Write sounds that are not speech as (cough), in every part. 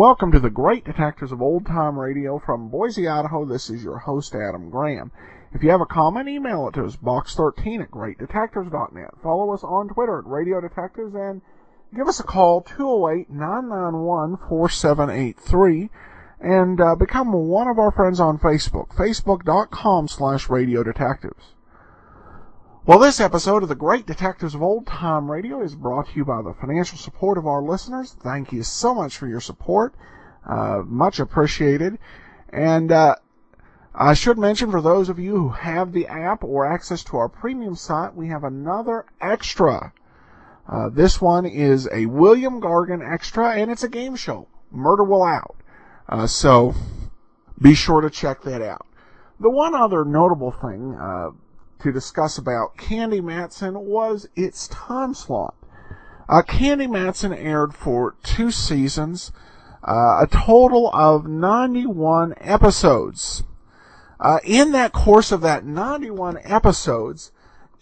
Welcome to the Great Detectives of Old Time Radio from Boise, Idaho. This is your host, Adam Graham. If you have a comment, email it to us, box13 at greatdetectives.net. Follow us on Twitter at Radio Detectives and give us a call, 208-991-4783 and uh, become one of our friends on Facebook, facebook.com slash Radio Detectives. Well, this episode of the Great Detectives of Old Time Radio is brought to you by the financial support of our listeners. Thank you so much for your support. Uh, much appreciated. And uh, I should mention for those of you who have the app or access to our premium site, we have another extra. Uh, this one is a William Gargan extra, and it's a game show. Murder Will Out. Uh, so be sure to check that out. The one other notable thing uh, to discuss about Candy Matson was its time slot. Uh, Candy Matson aired for two seasons, uh, a total of 91 episodes. Uh, in that course of that 91 episodes,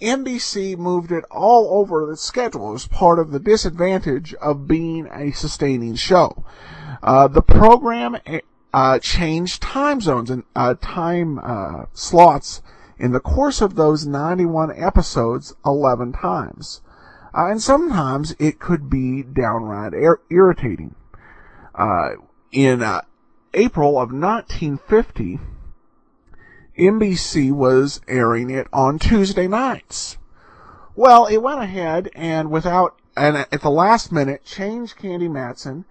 NBC moved it all over the schedule as part of the disadvantage of being a sustaining show. Uh, the program uh, changed time zones and uh, time uh, slots in the course of those 91 episodes 11 times. Uh, and sometimes it could be downright ir- irritating. Uh, in uh, April of 1950, NBC was airing it on Tuesday nights. Well, it went ahead and without, and at the last minute, changed Candy Matson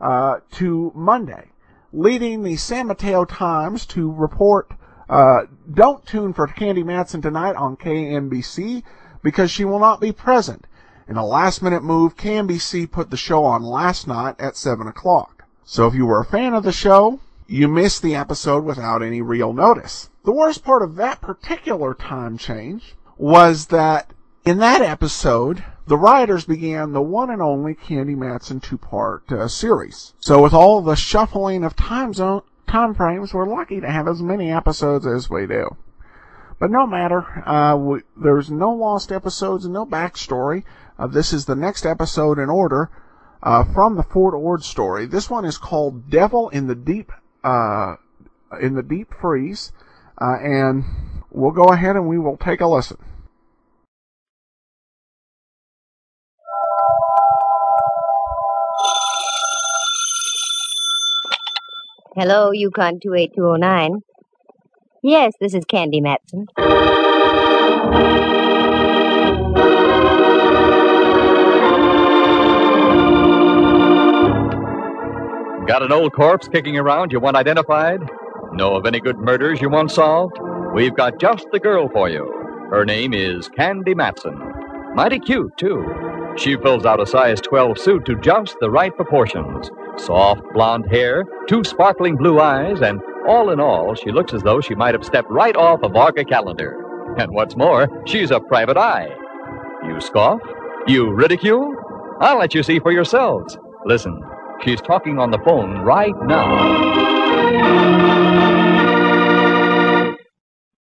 uh, to Monday, leading the San Mateo Times to report uh, don't tune for Candy Matson tonight on KNBC because she will not be present. In a last minute move, KNBC put the show on last night at 7 o'clock. So if you were a fan of the show, you missed the episode without any real notice. The worst part of that particular time change was that in that episode, the writers began the one and only Candy Matson two-part uh, series. So with all the shuffling of time zone, time frames, we're lucky to have as many episodes as we do. But no matter, uh, we, there's no lost episodes and no backstory. Uh, this is the next episode in order uh, from the Fort Ord story. This one is called "Devil in the Deep uh, in the Deep Freeze," uh, and we'll go ahead and we will take a listen. Hello, Yukon 28209. Yes, this is Candy Matson. Got an old corpse kicking around you want identified? Know of any good murders you want solved? We've got just the girl for you. Her name is Candy Matson. Mighty cute, too. She fills out a size 12 suit to just the right proportions. Soft blonde hair, two sparkling blue eyes, and all in all, she looks as though she might have stepped right off a Varga calendar. And what's more, she's a private eye. You scoff? You ridicule? I'll let you see for yourselves. Listen, she's talking on the phone right now.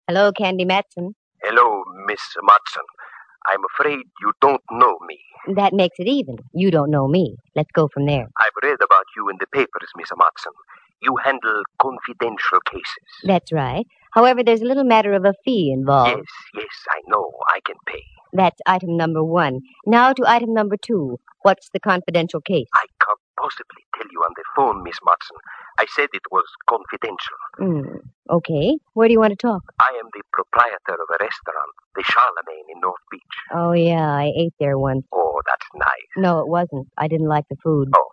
Hello, Candy Matson. Hello, Miss Matson. I'm afraid you don't know me. That makes it even. You don't know me. Let's go from there. I've read about you in the papers, Miss Matson. You handle confidential cases. That's right. However, there's a little matter of a fee involved. Yes, yes, I know. I can pay. That's item number one. Now to item number two. What's the confidential case? I can't possibly tell you on the phone, Miss Matson. I said it was confidential. Hmm. Okay. Where do you want to talk? I am the proprietor of a restaurant, the Charlemagne in North Beach. Oh, yeah, I ate there once. Oh, that's nice. No, it wasn't. I didn't like the food. Oh.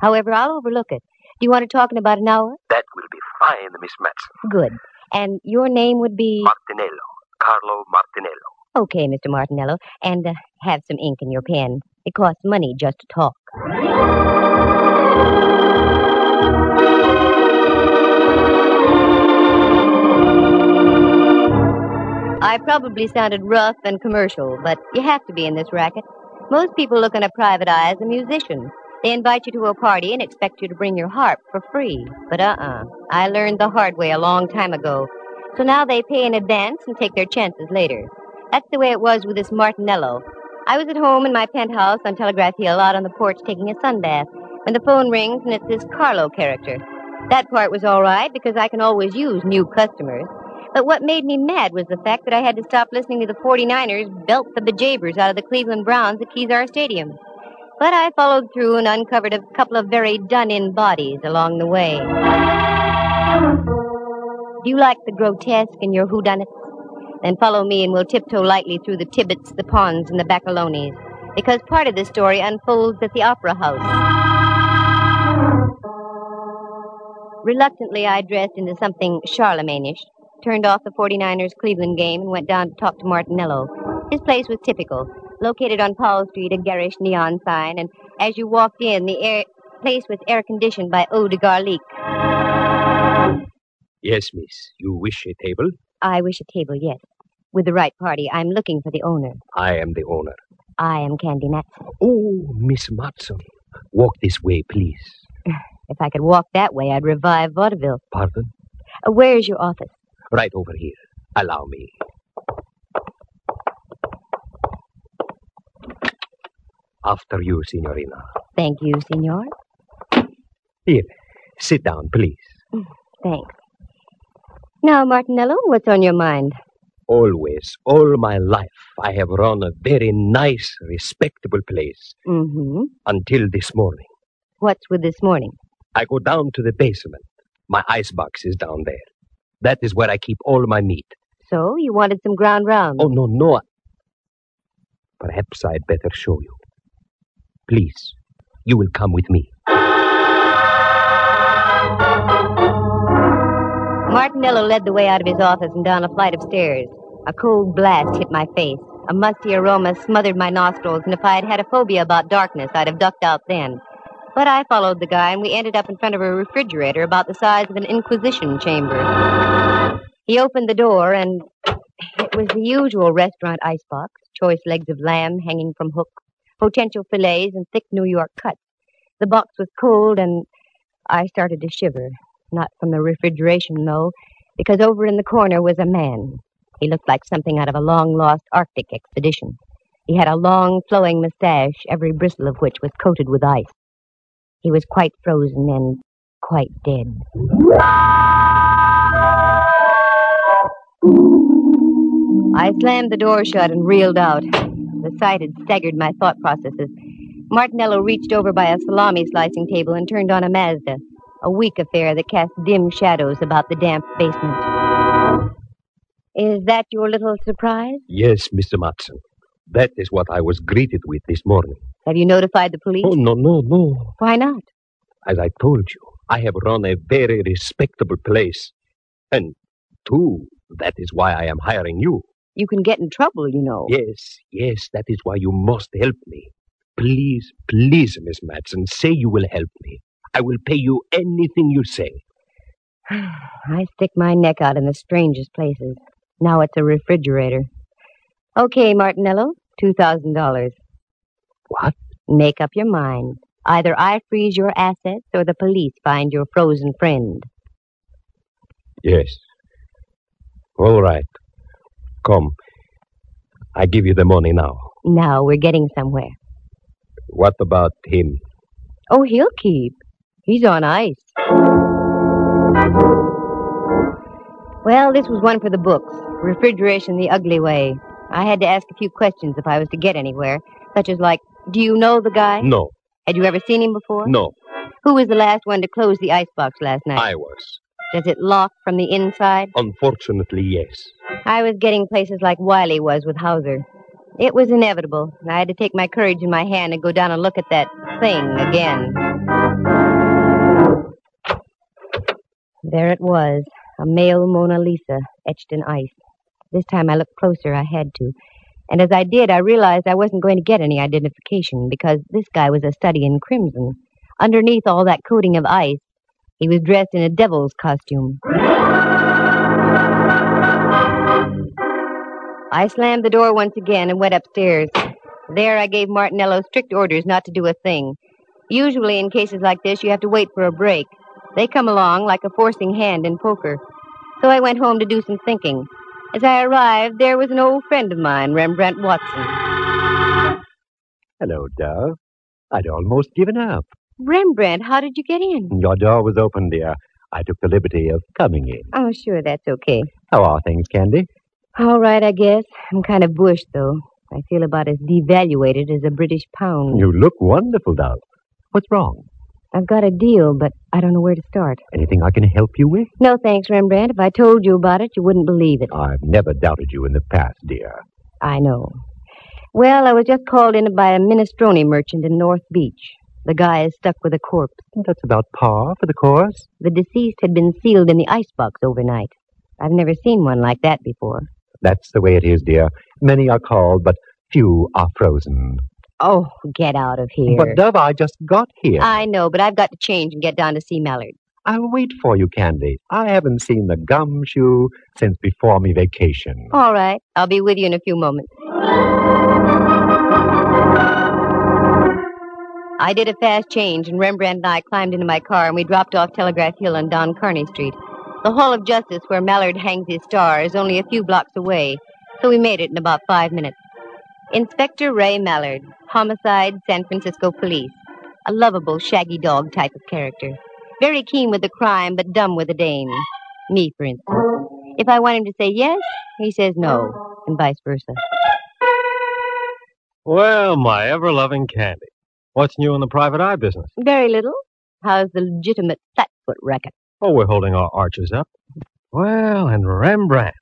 However, I'll overlook it. Do you want to talk in about an hour? That will be fine, Miss Matson. Good. And your name would be? Martinello. Carlo Martinello. Okay, Mr. Martinello. And uh, have some ink in your pen. It costs money just to talk. I probably sounded rough and commercial, but you have to be in this racket. Most people look on a private eye as a musician. They invite you to a party and expect you to bring your harp for free. But uh-uh. I learned the hard way a long time ago. So now they pay in advance and take their chances later. That's the way it was with this Martinello. I was at home in my penthouse on Telegraph Hill out on the porch taking a sunbath when the phone rings and it's this Carlo character. That part was all right because I can always use new customers. But what made me mad was the fact that I had to stop listening to the 49ers belt the bejabers out of the Cleveland Browns at Kezar Stadium. But I followed through and uncovered a couple of very done-in bodies along the way. Do you like the grotesque in your whodunits? Then follow me and we'll tiptoe lightly through the Tibbetts, the Ponds, and the Baccalonis. Because part of the story unfolds at the Opera House. Reluctantly, I dressed into something Charlemagne-ish, turned off the 49ers Cleveland game, and went down to talk to Martinello. His place was typical, located on Powell Street, a garish neon sign, and as you walked in, the air place was air conditioned by eau de garlic. Yes, miss. You wish a table? I wish a table, yes. With the right party. I'm looking for the owner. I am the owner. I am Candy Matson. Oh, Miss Matson. Walk this way, please. (sighs) If I could walk that way, I'd revive vaudeville. Pardon? Uh, where's your office? Right over here. Allow me. After you, Signorina. Thank you, Signor. Here, sit down, please. Thanks. Now, Martinello, what's on your mind? Always, all my life, I have run a very nice, respectable place. Mm-hmm. Until this morning. What's with this morning? I go down to the basement. My icebox is down there. That is where I keep all my meat. So, you wanted some ground round? Oh, no, no. Perhaps I'd better show you. Please, you will come with me. Martinello led the way out of his office and down a flight of stairs. A cold blast hit my face. A musty aroma smothered my nostrils, and if I had had a phobia about darkness, I'd have ducked out then. But I followed the guy, and we ended up in front of a refrigerator about the size of an inquisition chamber. He opened the door, and it was the usual restaurant icebox choice legs of lamb hanging from hooks, potential fillets, and thick New York cuts. The box was cold, and I started to shiver. Not from the refrigeration, though, because over in the corner was a man. He looked like something out of a long lost Arctic expedition. He had a long, flowing mustache, every bristle of which was coated with ice. He was quite frozen and quite dead. I slammed the door shut and reeled out. The sight had staggered my thought processes. Martinello reached over by a salami slicing table and turned on a Mazda, a weak affair that cast dim shadows about the damp basement. Is that your little surprise? Yes, Mr. Matson. That is what I was greeted with this morning. Have you notified the police? Oh, no, no, no. Why not? As I told you, I have run a very respectable place. And, too, that is why I am hiring you. You can get in trouble, you know. Yes, yes, that is why you must help me. Please, please, Miss Matson, say you will help me. I will pay you anything you say. (sighs) I stick my neck out in the strangest places. Now it's a refrigerator. Okay, Martinello, $2,000. What? Make up your mind. Either I freeze your assets or the police find your frozen friend. Yes. All right. Come. I give you the money now. Now we're getting somewhere. What about him? Oh, he'll keep. He's on ice. Well, this was one for the books. Refrigeration the ugly way. I had to ask a few questions if I was to get anywhere, such as like, do you know the guy? No. Had you ever seen him before? No. Who was the last one to close the icebox last night? I was. Does it lock from the inside? Unfortunately, yes. I was getting places like Wiley was with Hauser. It was inevitable. I had to take my courage in my hand and go down and look at that thing again. There it was, a male Mona Lisa etched in ice. This time I looked closer, I had to. And as I did, I realized I wasn't going to get any identification because this guy was a study in crimson. Underneath all that coating of ice, he was dressed in a devil's costume. I slammed the door once again and went upstairs. There I gave Martinello strict orders not to do a thing. Usually in cases like this, you have to wait for a break. They come along like a forcing hand in poker. So I went home to do some thinking. As I arrived, there was an old friend of mine, Rembrandt Watson. Hello, Dove. I'd almost given up. Rembrandt, how did you get in? Your door was open, dear. I took the liberty of coming in. Oh, sure, that's okay. How are things, Candy? All right, I guess. I'm kind of bushed, though. I feel about as devaluated as a British pound. You look wonderful, Dove. What's wrong? I've got a deal, but I don't know where to start. Anything I can help you with? No, thanks, Rembrandt. If I told you about it, you wouldn't believe it. I've never doubted you in the past, dear. I know. Well, I was just called in by a minestrone merchant in North Beach. The guy is stuck with a corpse. That's about par for the course. The deceased had been sealed in the icebox overnight. I've never seen one like that before. That's the way it is, dear. Many are called, but few are frozen. Oh, get out of here. But, Dove, I just got here. I know, but I've got to change and get down to see Mallard. I'll wait for you, Candy. I haven't seen the gumshoe since before me vacation. All right. I'll be with you in a few moments. I did a fast change, and Rembrandt and I climbed into my car, and we dropped off Telegraph Hill on Don Kearny Street. The Hall of Justice, where Mallard hangs his star, is only a few blocks away, so we made it in about five minutes. Inspector Ray Mallard, Homicide, San Francisco Police. A lovable, shaggy dog type of character. Very keen with the crime, but dumb with the dame. Me, for instance. If I want him to say yes, he says no, and vice versa. Well, my ever loving Candy. What's new in the private eye business? Very little. How's the legitimate flatfoot racket? Oh, we're holding our arches up. Well, and Rembrandt.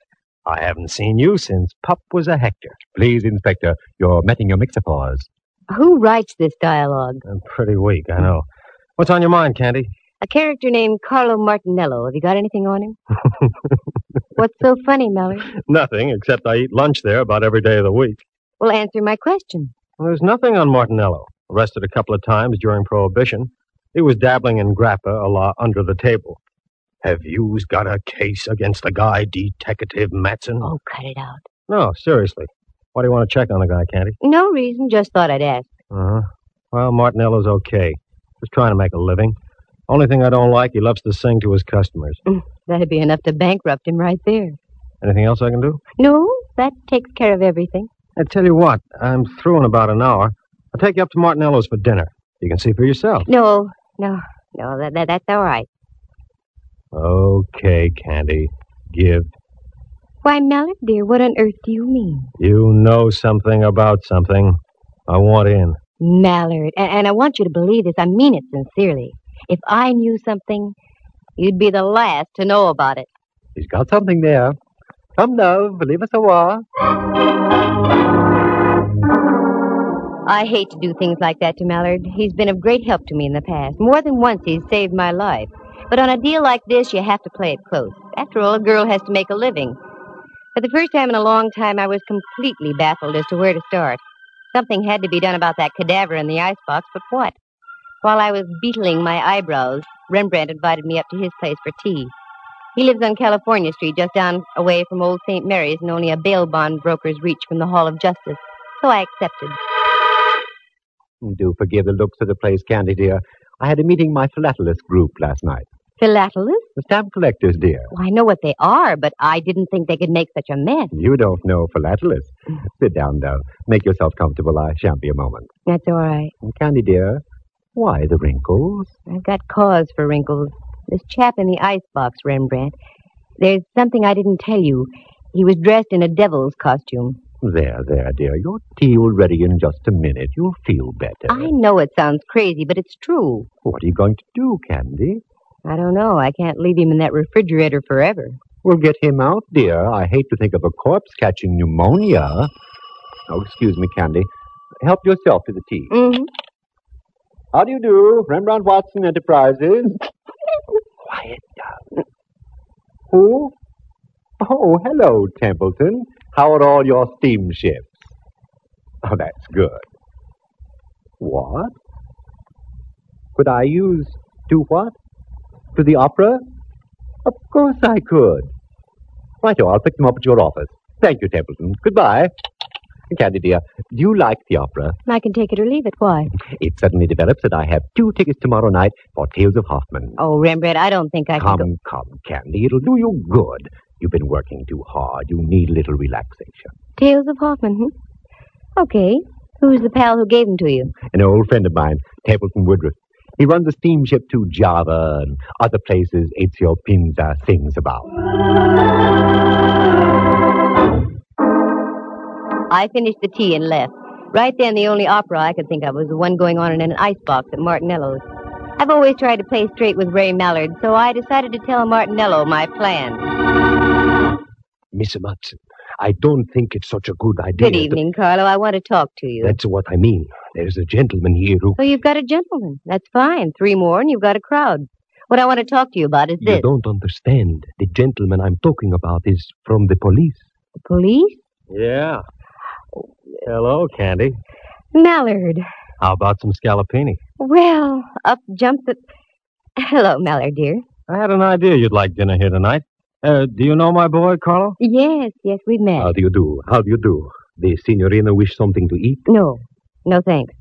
I haven't seen you since Pup was a Hector. Please, Inspector, you're metting your mixer-paws. Who writes this dialogue? I'm pretty weak, I know. What's on your mind, Candy? A character named Carlo Martinello. Have you got anything on him? (laughs) What's so funny, Mallard? Nothing, except I eat lunch there about every day of the week. Well, answer my question. Well, there's nothing on Martinello. Arrested a couple of times during Prohibition. He was dabbling in grappa a la under the table. Have yous got a case against the guy, Detective Matson? Oh, cut it out. No, seriously. Why do you want to check on the guy, Candy? No reason, just thought I'd ask. Uh-huh. Well, Martinello's okay. Just trying to make a living. Only thing I don't like, he loves to sing to his customers. Mm, That'd be enough to bankrupt him right there. Anything else I can do? No, that takes care of everything. I tell you what, I'm through in about an hour. I'll take you up to Martinello's for dinner. You can see for yourself. No, no, no, that, that that's all right. Okay, Candy. Give. Why, Mallard, dear, what on earth do you mean? You know something about something. I want in. Mallard, and, and I want you to believe this. I mean it sincerely. If I knew something, you'd be the last to know about it. He's got something there. Come now, believe us a while. I hate to do things like that to Mallard. He's been of great help to me in the past. More than once, he's saved my life. But on a deal like this, you have to play it close. After all, a girl has to make a living. For the first time in a long time, I was completely baffled as to where to start. Something had to be done about that cadaver in the icebox, but what? While I was beetling my eyebrows, Rembrandt invited me up to his place for tea. He lives on California Street, just down away from Old St. Mary's, and only a bail bond broker's reach from the Hall of Justice. So I accepted. Do forgive the looks of the place, Candy, dear. I had a meeting my philatelist group last night. Philatelists? The stamp collectors, dear. Well, I know what they are, but I didn't think they could make such a mess. You don't know philatelists. Mm. Sit down, though. Make yourself comfortable. I shan't be a moment. That's all right. And Candy, dear, why the wrinkles? I've got cause for wrinkles. This chap in the icebox, Rembrandt. There's something I didn't tell you. He was dressed in a devil's costume. There, there, dear. Your tea will ready in just a minute. You'll feel better. I know it sounds crazy, but it's true. What are you going to do, Candy? I don't know. I can't leave him in that refrigerator forever. We'll get him out, dear. I hate to think of a corpse catching pneumonia. Oh, excuse me, Candy. Help yourself to the tea. Mm-hmm. How do you do, Rembrandt Watson Enterprises? (laughs) Quiet down. Who? Oh, hello, Templeton. How are all your steamships? Oh, that's good. What? Could I use to what? To the opera? Of course I could. Righto, oh, I'll pick them up at your office. Thank you, Templeton. Goodbye. Candy, dear, do you like the opera? I can take it or leave it. Why? It suddenly develops that I have two tickets tomorrow night for Tales of Hoffman. Oh, Rembrandt, I don't think I come, can go. come, Candy. It'll do you good. You've been working too hard. You need a little relaxation. Tales of Hoffman, hmm? Okay. Who's the pal who gave them to you? An old friend of mine, Templeton Woodruff. He runs a steamship to Java and other places Ezio Pinza sings about. I finished the tea and left. Right then, the only opera I could think of was the one going on in an icebox at Martinello's. I've always tried to play straight with Ray Mallard, so I decided to tell Martinello my plan. Miss Matson, I don't think it's such a good idea. Good evening, Carlo. I want to talk to you. That's what I mean. There's a gentleman here who. So you've got a gentleman. That's fine. Three more, and you've got a crowd. What I want to talk to you about is this. You this. don't understand. The gentleman I'm talking about is from the police. The police? Yeah. Hello, Candy. Mallard. How about some scallopini? Well, up jumped the. Hello, Mallard, dear. I had an idea you'd like dinner here tonight. Uh, do you know my boy, Carlo? Yes, yes, we've met. How do you do? How do you do? The signorina wish something to eat? No, no thanks.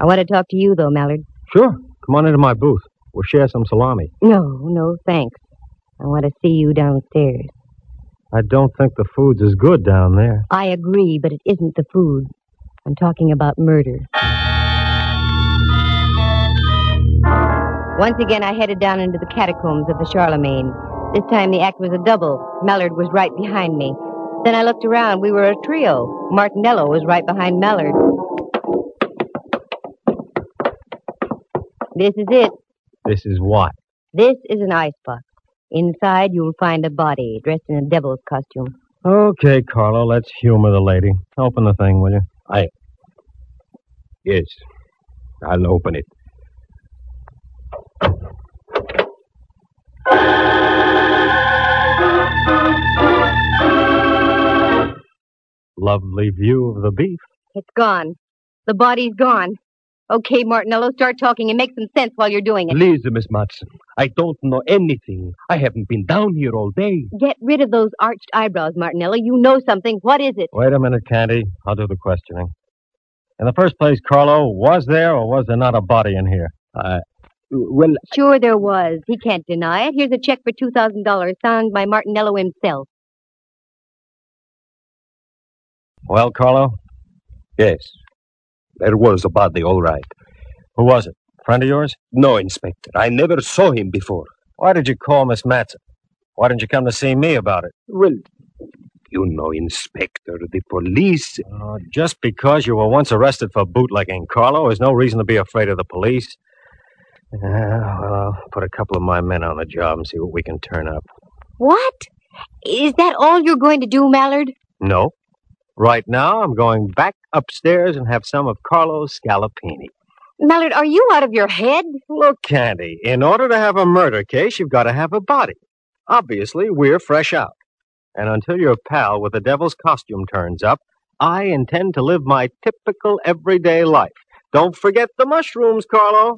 I want to talk to you, though, Mallard. Sure. Come on into my booth. We'll share some salami. No, no thanks. I want to see you downstairs. I don't think the food's as good down there. I agree, but it isn't the food. I'm talking about murder. Once again, I headed down into the catacombs of the Charlemagne. This time the act was a double. Mallard was right behind me. Then I looked around. We were a trio. Martinello was right behind Mallard. This is it. This is what? This is an icebox. Inside, you'll find a body dressed in a devil's costume. Okay, Carlo, let's humor the lady. Open the thing, will you? I. Yes. I'll open it. Lovely view of the beef. It's gone. The body's gone. Okay, Martinello, start talking and make some sense while you're doing it. Please, Miss Matson. I don't know anything. I haven't been down here all day. Get rid of those arched eyebrows, Martinello. You know something. What is it? Wait a minute, Candy. I'll do the questioning. In the first place, Carlo, was there or was there not a body in here? Uh, well, Sure there was. He can't deny it. Here's a check for $2,000 signed by Martinello himself. Well, Carlo, yes. There was a body, all right. who was it? Friend of yours? No, Inspector. I never saw him before. Why did you call Miss Matson? Why didn't you come to see me about it? Well, you know, Inspector, the police. Uh, just because you were once arrested for bootlegging, Carlo, is no reason to be afraid of the police. Yeah, well, I'll put a couple of my men on the job and see what we can turn up. What? Is that all you're going to do, Mallard? No. Right now, I'm going back upstairs and have some of Carlo's scallopini. Mallard, are you out of your head? Look, Candy, in order to have a murder case, you've got to have a body. Obviously, we're fresh out. And until your pal with the devil's costume turns up, I intend to live my typical everyday life. Don't forget the mushrooms, Carlo.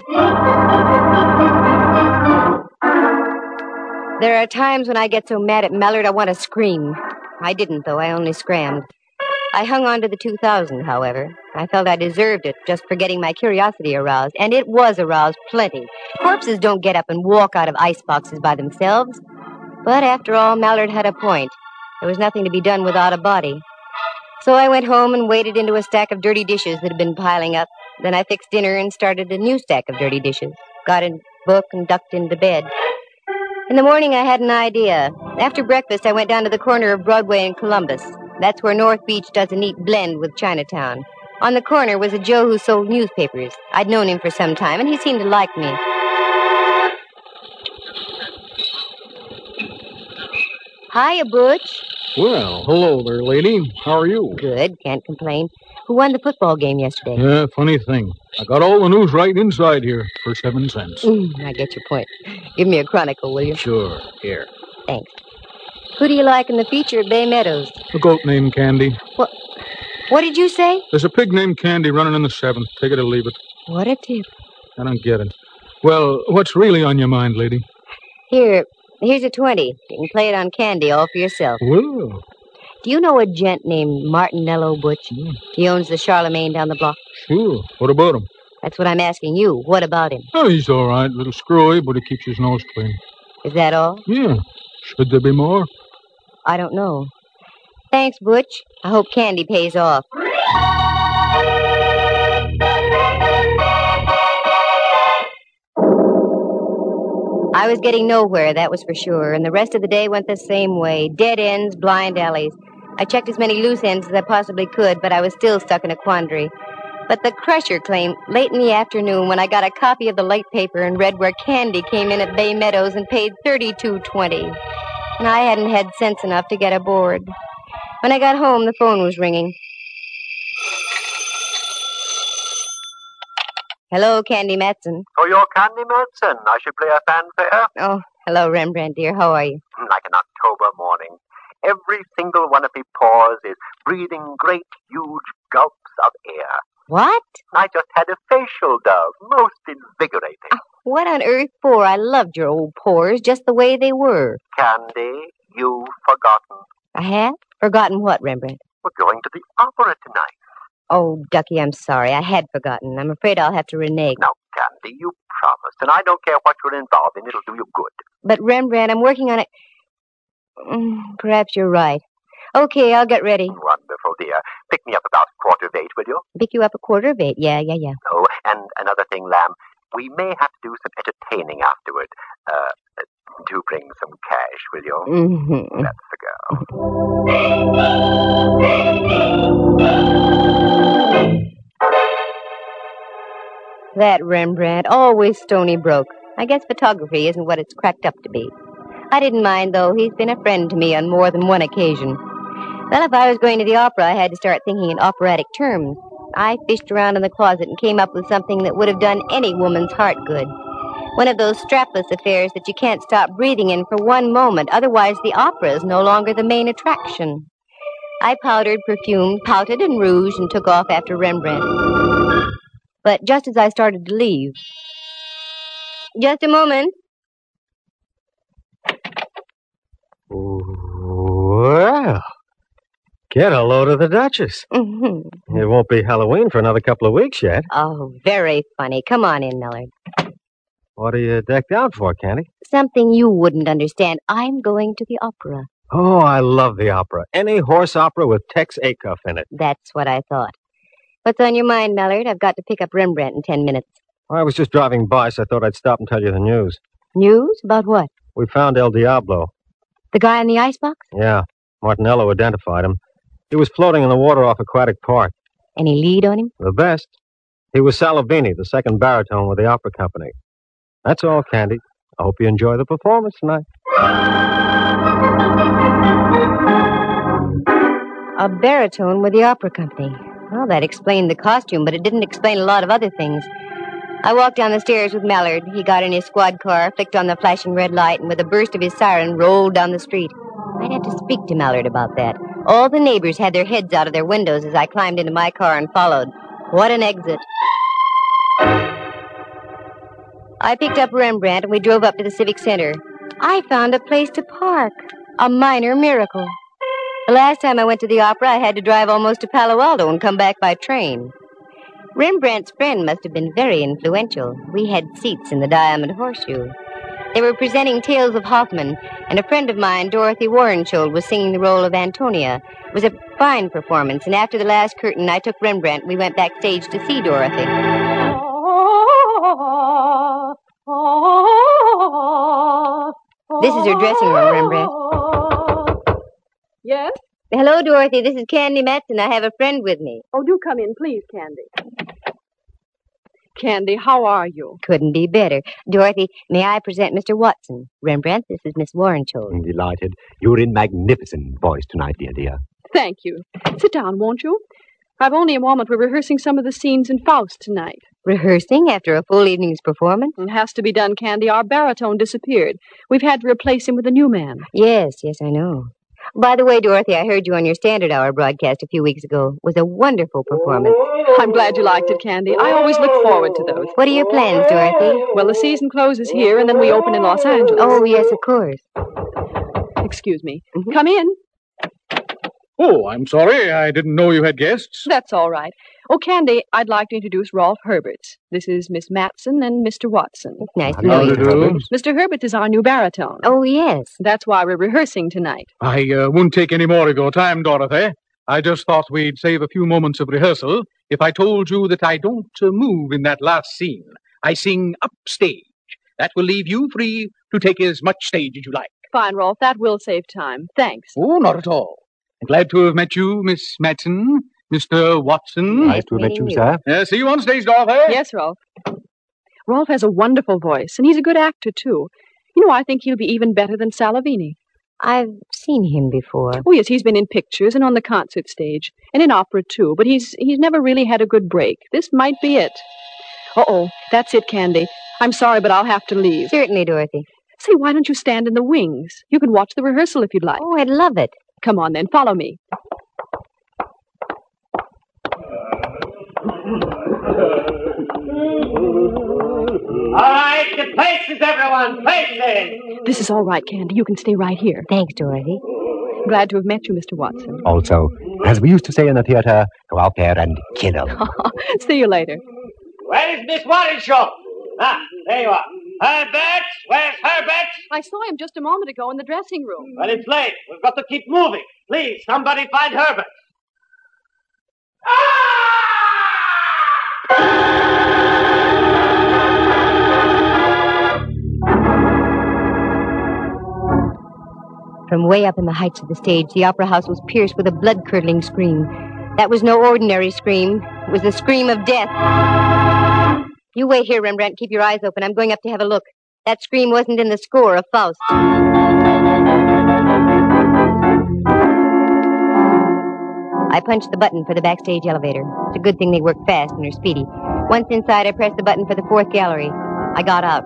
There are times when I get so mad at Mallard I want to scream. I didn't, though. I only scrammed. I hung on to the 2000, however. I felt I deserved it just for getting my curiosity aroused, and it was aroused plenty. Corpses don't get up and walk out of ice boxes by themselves. But after all, Mallard had a point. There was nothing to be done without a body. So I went home and waded into a stack of dirty dishes that had been piling up. Then I fixed dinner and started a new stack of dirty dishes. Got a book and ducked into bed. In the morning, I had an idea. After breakfast, I went down to the corner of Broadway and Columbus. That's where North Beach does a neat blend with Chinatown. On the corner was a Joe who sold newspapers. I'd known him for some time, and he seemed to like me. Hiya, Butch. Well, hello there, lady. How are you? Good, can't complain. Who won the football game yesterday? Yeah, funny thing. I got all the news right inside here for seven cents. Mm, I get your point. Give me a chronicle, will you? Sure. Here. Thanks. Who do you like in the feature at Bay Meadows? A goat named Candy. What? What did you say? There's a pig named Candy running in the seventh. Take it or leave it. What a tip. I don't get it. Well, what's really on your mind, lady? Here, here's a 20. You can play it on Candy all for yourself. Well, Do you know a gent named Martinello Butch? Hmm. He owns the Charlemagne down the block. sure. What about him? That's what I'm asking you. What about him? Oh, he's all right. A little screwy, but he keeps his nose clean. Is that all? Yeah. Should there be more? I don't know. Thanks, Butch. I hope Candy pays off. I was getting nowhere, that was for sure, and the rest of the day went the same way dead ends, blind alleys. I checked as many loose ends as I possibly could, but I was still stuck in a quandary. But the crusher claimed late in the afternoon when I got a copy of the late paper and read where Candy came in at Bay Meadows and paid thirty-two twenty, and I hadn't had sense enough to get aboard. When I got home, the phone was ringing. Hello, Candy Matson. Oh, For your Candy Matson. I should play a fanfare. Oh, hello, Rembrandt dear. How are you? Mm, like an October morning. Every single one of me pores is breathing great, huge gulps of air. What? I just had a facial dove, most invigorating. What on earth for? I loved your old pores just the way they were. Candy, you've forgotten. I have? Forgotten what, Rembrandt? We're going to the opera tonight. Oh, Ducky, I'm sorry. I had forgotten. I'm afraid I'll have to renege. Now, Candy, you promised, and I don't care what you're involved in, it'll do you good. But, Rembrandt, I'm working on it. Mm, Perhaps you're right. Okay, I'll get ready. Wonderful, dear. Pick me up about a quarter of eight, will you? Pick you up a quarter of eight. Yeah, yeah, yeah. Oh, and another thing, Lamb. We may have to do some entertaining afterward. Uh, do bring some cash, will you? Mm-hmm. That's the girl. That Rembrandt, always stony broke. I guess photography isn't what it's cracked up to be. I didn't mind, though. He's been a friend to me on more than one occasion. Well, if I was going to the opera, I had to start thinking in operatic terms. I fished around in the closet and came up with something that would have done any woman's heart good. One of those strapless affairs that you can't stop breathing in for one moment, otherwise the opera is no longer the main attraction. I powdered, perfumed, pouted, and rouged, and took off after Rembrandt. But just as I started to leave, just a moment. Well, get a load of the Duchess. Mhm. It won't be Halloween for another couple of weeks yet. Oh, very funny. Come on in, Mallard. What are you decked out for, Candy? Something you wouldn't understand. I'm going to the opera. Oh, I love the opera. Any horse opera with Tex Acuff in it. That's what I thought. What's on your mind, Mallard? I've got to pick up Rembrandt in ten minutes. I was just driving by, so I thought I'd stop and tell you the news. News? About what? We found El Diablo. The guy in the icebox? Yeah, Martinello identified him. He was floating in the water off Aquatic Park. Any lead on him? The best. He was Salavini, the second baritone with the opera company. That's all, Candy. I hope you enjoy the performance tonight. A baritone with the opera company. Well, that explained the costume, but it didn't explain a lot of other things. I walked down the stairs with Mallard. He got in his squad car, flicked on the flashing red light, and with a burst of his siren, rolled down the street. I'd have to speak to Mallard about that. All the neighbors had their heads out of their windows as I climbed into my car and followed. What an exit. I picked up Rembrandt and we drove up to the Civic Center. I found a place to park. A minor miracle. The last time I went to the opera, I had to drive almost to Palo Alto and come back by train. Rembrandt's friend must have been very influential. We had seats in the Diamond Horseshoe. They were presenting Tales of Hoffman, and a friend of mine, Dorothy Warenskjold, was singing the role of Antonia. It was a fine performance, and after the last curtain, I took Rembrandt. We went backstage to see Dorothy. This is her dressing room, Rembrandt. Yes? Hello, Dorothy. This is Candy Matson. I have a friend with me. Oh, do come in, please, Candy. Candy, how are you? Couldn't be better. Dorothy, may I present Mr. Watson? Rembrandt, this is Miss Warenskjold. Delighted. You're in magnificent voice tonight, dear dear. Thank you. Sit down, won't you? I've only a moment. We're rehearsing some of the scenes in Faust tonight. Rehearsing after a full evening's performance? It has to be done, Candy. Our baritone disappeared. We've had to replace him with a new man. Yes, yes, I know. By the way, Dorothy, I heard you on your Standard Hour broadcast a few weeks ago. It was a wonderful performance. I'm glad you liked it, Candy. I always look forward to those. What are your plans, Dorothy? Well, the season closes here, and then we open in Los Angeles. Oh, yes, of course. Excuse me. Mm-hmm. Come in. Oh, I'm sorry. I didn't know you had guests. That's all right. Oh, Candy, I'd like to introduce Rolf Herberts. This is Miss Matson and Mr. Watson. Nice to know you. Mr. Herberts is our new baritone. Oh, yes. That's why we're rehearsing tonight. I uh, won't take any more of your time, Dorothy. I just thought we'd save a few moments of rehearsal if I told you that I don't uh, move in that last scene. I sing upstage. That will leave you free to take as much stage as you like. Fine, Rolf. That will save time. Thanks. Oh, not at all. Glad to have met you, Miss Matson, Mr. Watson. Nice to have met you, sir. Uh, see you on stage, Dorothy. Yes, Rolf. Rolf has a wonderful voice, and he's a good actor, too. You know, I think he'll be even better than Salavini. I've seen him before. Oh, yes, he's been in pictures and on the concert stage, and in opera, too, but he's he's never really had a good break. This might be it. Uh-oh, that's it, Candy. I'm sorry, but I'll have to leave. Certainly, Dorothy. Say, why don't you stand in the wings? You can watch the rehearsal if you'd like. Oh, I'd love it. Come on, then. Follow me. All right, to places, everyone. Places. This is all right, Candy. You can stay right here. Thanks, Dorothy. Glad to have met you, Mr. Watson. (laughs) Also, as we used to say in the theater, go out there and kill 'em. (laughs) See you later. Where is Miss Warrenshaw? Ah, there you are. Herbert! Where's Herbert? I saw him just a moment ago in the dressing room. Mm. Well, it's late. We've got to keep moving. Please, somebody find Herbert. From way up in the heights of the stage, the opera house was pierced with a blood curdling scream. That was no ordinary scream, it was the scream of death. You wait here, Rembrandt. Keep your eyes open. I'm going up to have a look. That scream wasn't in the score of Faust. I punched the button for the backstage elevator. It's a good thing they work fast and are speedy. Once inside, I pressed the button for the fourth gallery. I got out.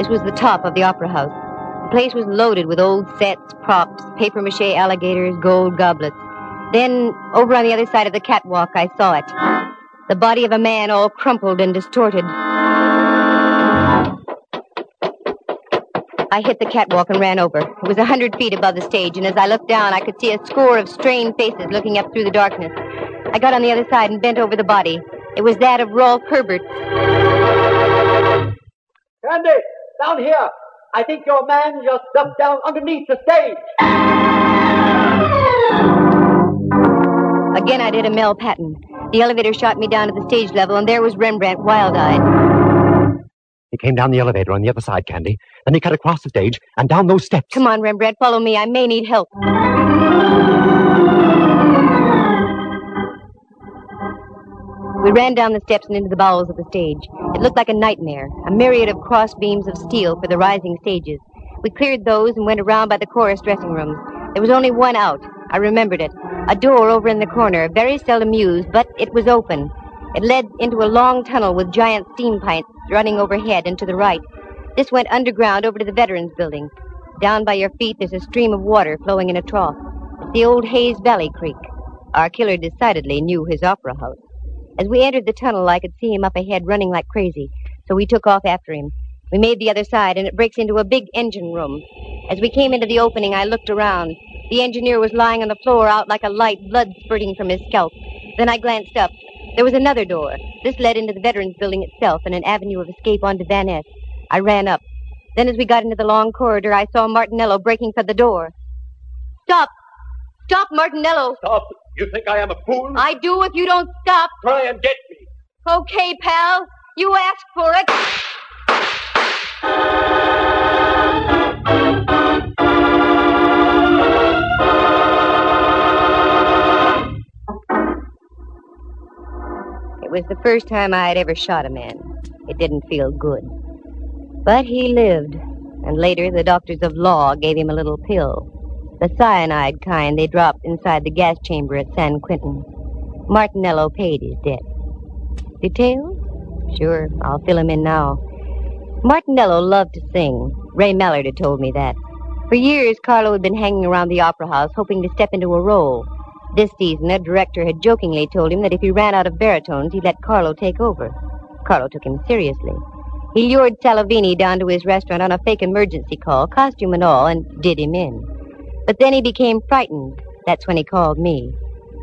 This was the top of the opera house. The place was loaded with old sets, props, paper mache alligators, gold goblets. Then, over on the other side of the catwalk, I saw it. The body of a man all crumpled and distorted. I hit the catwalk and ran over. It was a hundred feet above the stage, and as I looked down, I could see a score of strained faces looking up through the darkness. I got on the other side and bent over the body. It was that of Rolf Herbert. Candy, down here. I think your man just dumped down underneath the stage. Again, I did a Mel Patton. The elevator shot me down to the stage level, and there was Rembrandt, wild eyed. He came down the elevator on the other side, Candy. Then he cut across the stage and down those steps. Come on, Rembrandt, follow me. I may need help. We ran down the steps and into the bowels of the stage. It looked like a nightmare, a myriad of cross beams of steel for the rising stages. We cleared those and went around by the chorus dressing rooms. There was only one out. I remembered it. A door over in the corner, very seldom used, but it was open. It led into a long tunnel with giant steam pipes running overhead and to the right. This went underground over to the Veterans Building. Down by your feet, there's a stream of water flowing in a trough. It's the old Hayes Valley Creek. Our killer decidedly knew his opera house. As we entered the tunnel, I could see him up ahead running like crazy, so we took off after him. We made the other side, and it breaks into a big engine room. As we came into the opening, I looked around. The engineer was lying on the floor out like a light, blood spurting from his scalp. Then I glanced up. There was another door. This led into the Veterans Building itself and an avenue of escape onto Van Ness. I ran up. Then as we got into the long corridor, I saw Martinello breaking for the door. Stop! Stop, Martinello! Stop! You think I am a fool? I do if you don't stop. Try and get me. Okay, pal. You asked for it. Was the first time I had ever shot a man. It didn't feel good. But he lived, and later the doctors of law gave him a little pill. The cyanide kind they dropped inside the gas chamber at San Quentin. Martinello paid his debt. Details? Sure, I'll fill him in now. Martinello loved to sing. Ray Mallard had told me that. For years, Carlo had been hanging around the opera house hoping to step into a role. This season, a director had jokingly told him that if he ran out of baritones, he'd let Carlo take over. Carlo took him seriously. He lured Salavini down to his restaurant on a fake emergency call, costume and all, and did him in. But then he became frightened. That's when he called me.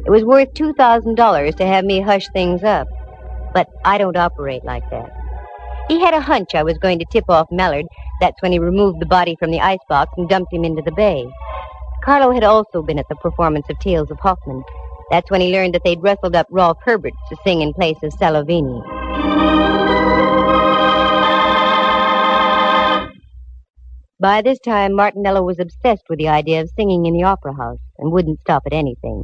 It was worth $2,000 to have me hush things up. But I don't operate like that. He had a hunch I was going to tip off Mallard. That's when he removed the body from the icebox and dumped him into the bay. Carlo had also been at the performance of Tales of Hoffmann. That's when he learned that they'd rustled up Rolf Herbert to sing in place of Salovini. By this time, Martinello was obsessed with the idea of singing in the opera house and wouldn't stop at anything.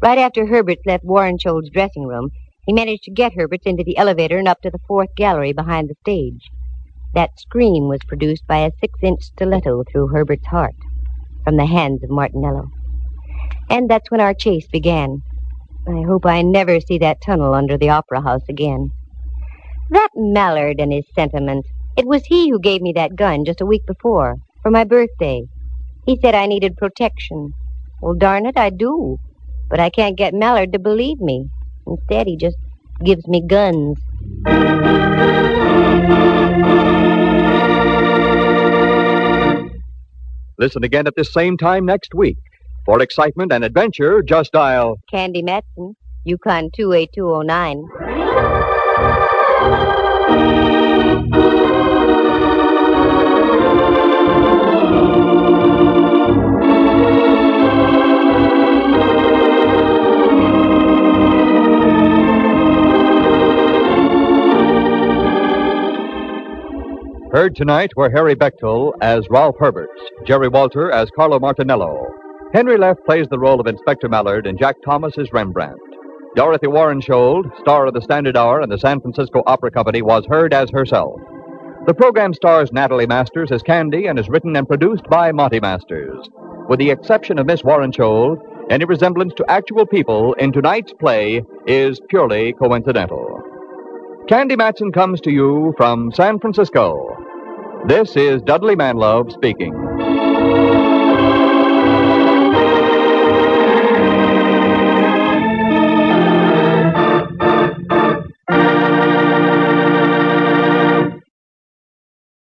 Right after Herberts left Warenskjold's dressing room, he managed to get Herberts into the elevator and up to the fourth gallery behind the stage. That scream was produced by a six-inch stiletto through Herbert's heart from the hands of Martinello. And that's when our chase began. I hope I never see that tunnel under the opera house again. That Mallard and his sentiments. It was he who gave me that gun just a week before, for my birthday. He said I needed protection. Well, darn it, I do. But I can't get Mallard to believe me. Instead, he just gives me guns. Listen again at this same time next week. For excitement and adventure, just dial Candy Matson, Yukon 28209. Heard tonight were Harry Bechtel as Ralph Herberts, Jerry Walter as Carlo Martinello. Henry Leff plays the role of Inspector Mallard, and Jack Thomas is Rembrandt. Dorothy Warenskjold, star of the Standard Hour and the San Francisco Opera Company, was heard as herself. The program stars Natalie Masters as Candy and is written and produced by Monty Masters. With the exception of Miss Warenskjold, any resemblance to actual people in tonight's play is purely coincidental. Candy Matson comes to you from San Francisco. This is Dudley Manlove speaking.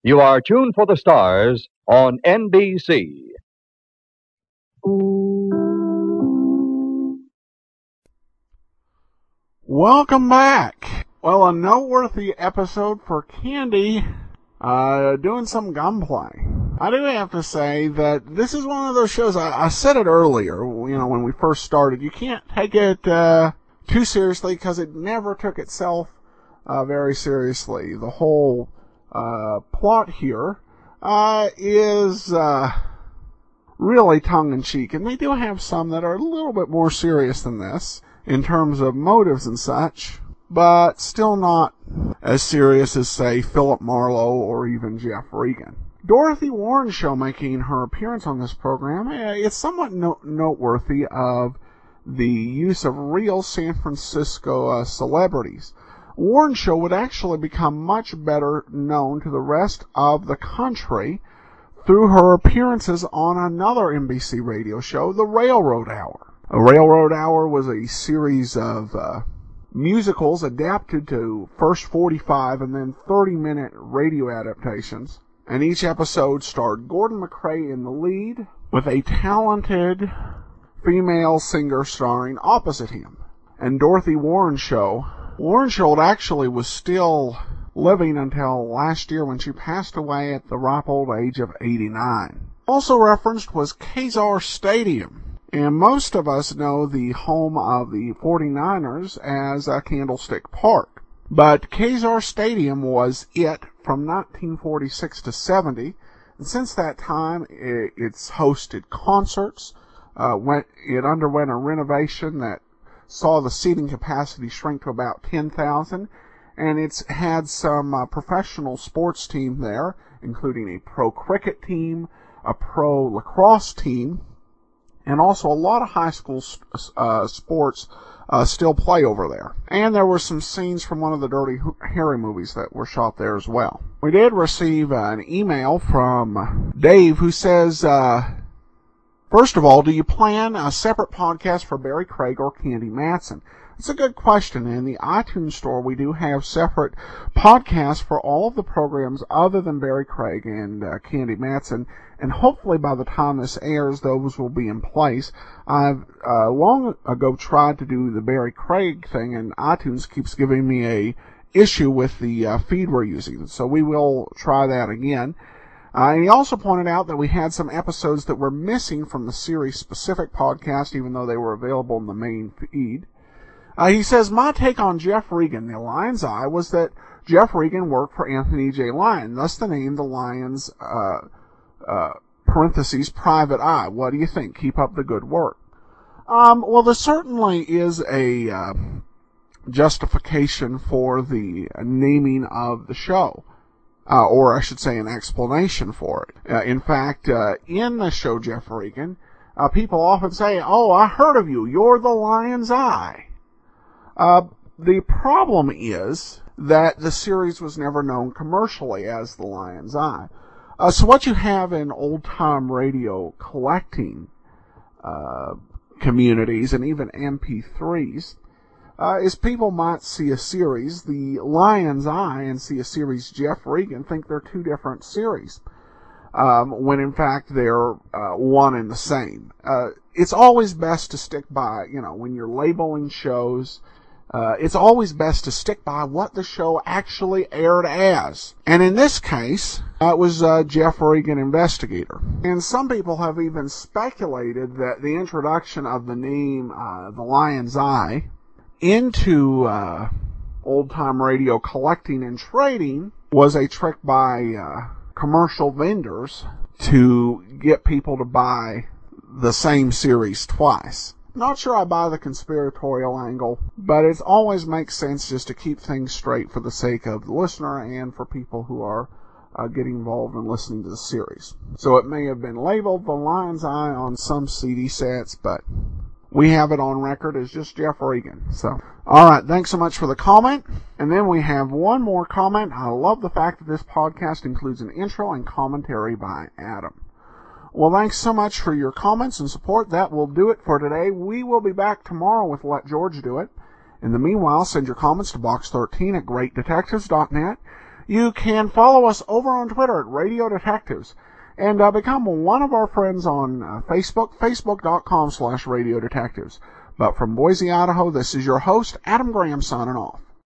You are tuned for the stars on NBC. Welcome back. Well, a noteworthy episode for Candy, uh, doing some gunplay. I do have to say that this is one of those shows, I, I said it earlier, you know, when we first started, you can't take it, uh, too seriously because it never took itself, uh, very seriously. The whole, uh, plot here, uh, is, uh, really tongue in cheek, and they do have some that are a little bit more serious than this in terms of motives and such, but still not as serious as, say, Philip Marlowe or even Jeff Regan. Dorothy Warrenshow making her appearance on this program, eh, it's somewhat no- noteworthy of the use of real San Francisco uh, celebrities. Warrenshow would actually become much better known to the rest of the country through her appearances on another NBC radio show, The Railroad Hour. A Railroad Hour was a series of uh, musicals adapted to first 45 and then 30 minute radio adaptations. and each episode starred Gordon MacRae in the lead, with a talented female singer starring opposite him, and Dorothy Warrenshow. Warrenshow actually was still living until last year when she passed away at the ripe old age of 89. Also referenced was Kezar Stadium, and most of us know the home of the 49ers as uh, Candlestick Park. But Kezar Stadium was it from 1946 to 70, and since that time it, it's hosted concerts. Uh, went, it underwent a renovation that saw the seating capacity shrink to about 10,000, and it's had some uh, professional sports team there, including a pro cricket team, a pro lacrosse team, and also a lot of high school uh, sports uh, still play over there. And there were some scenes from one of the Dirty Harry movies that were shot there as well. We did receive uh, an email from Dave who says, uh, First of all, do you plan a separate podcast for Barry Craig or Candy Matson? It's a good question. In the iTunes store, we do have separate podcasts for all of the programs other than Barry Craig and uh, Candy Matson, and hopefully by the time this airs, those will be in place. I've uh, long ago tried to do the Barry Craig thing, and iTunes keeps giving me a issue with the uh, feed we're using, so we will try that again. Uh, and he also pointed out that we had some episodes that were missing from the series specific podcast, even though they were available in the main feed. Uh, he says, My take on Jeff Regan, the Lion's Eye, was that Jeff Regan worked for Anthony J. Lyon, thus the name the Lion's, uh, uh, parentheses, private eye. What do you think? Keep up the good work. Um, well, there certainly is a, uh, justification for the naming of the show. Uh, or I should say an explanation for it. Uh, in fact, uh, in the show Jeff Regan, people often say, "Oh, I heard of you. You're the Lion's Eye." Uh, the problem is that the series was never known commercially as The Lion's Eye. Uh, so what you have in old time radio collecting uh, communities and even MP3s uh, is people might see a series, The Lion's Eye, and see a series Jeff Regan, think they're two different series. Um, when in fact they're uh, one and the same. Uh, it's always best to stick by, you know, when you're labeling shows, uh, it's always best to stick by what the show actually aired as. And in this case, uh, it was uh, Jeff Regan Investigator. And some people have even speculated that the introduction of the name uh, The Lion's Eye into uh, old time radio collecting and trading was a trick by uh, commercial vendors to get people to buy the same series twice. Not sure I buy the conspiratorial angle, but it always makes sense just to keep things straight for the sake of the listener and for people who are uh, getting involved in listening to the series. So it may have been labeled The Lion's Eye on some CD sets, but we have it on record as just Jeff Regan. So, alright, thanks so much for the comment. And then we have one more comment. I love the fact that this podcast includes an intro and commentary by Adam. Well, thanks so much for your comments and support. That will do it for today. We will be back tomorrow with Let George Do It. In the meanwhile, send your comments to box13 at greatdetectives.net. You can follow us over on Twitter at Radio Detectives and uh, become one of our friends on uh, Facebook, facebook.com slash Radio Detectives. But from Boise, Idaho, this is your host, Adam Graham, signing off.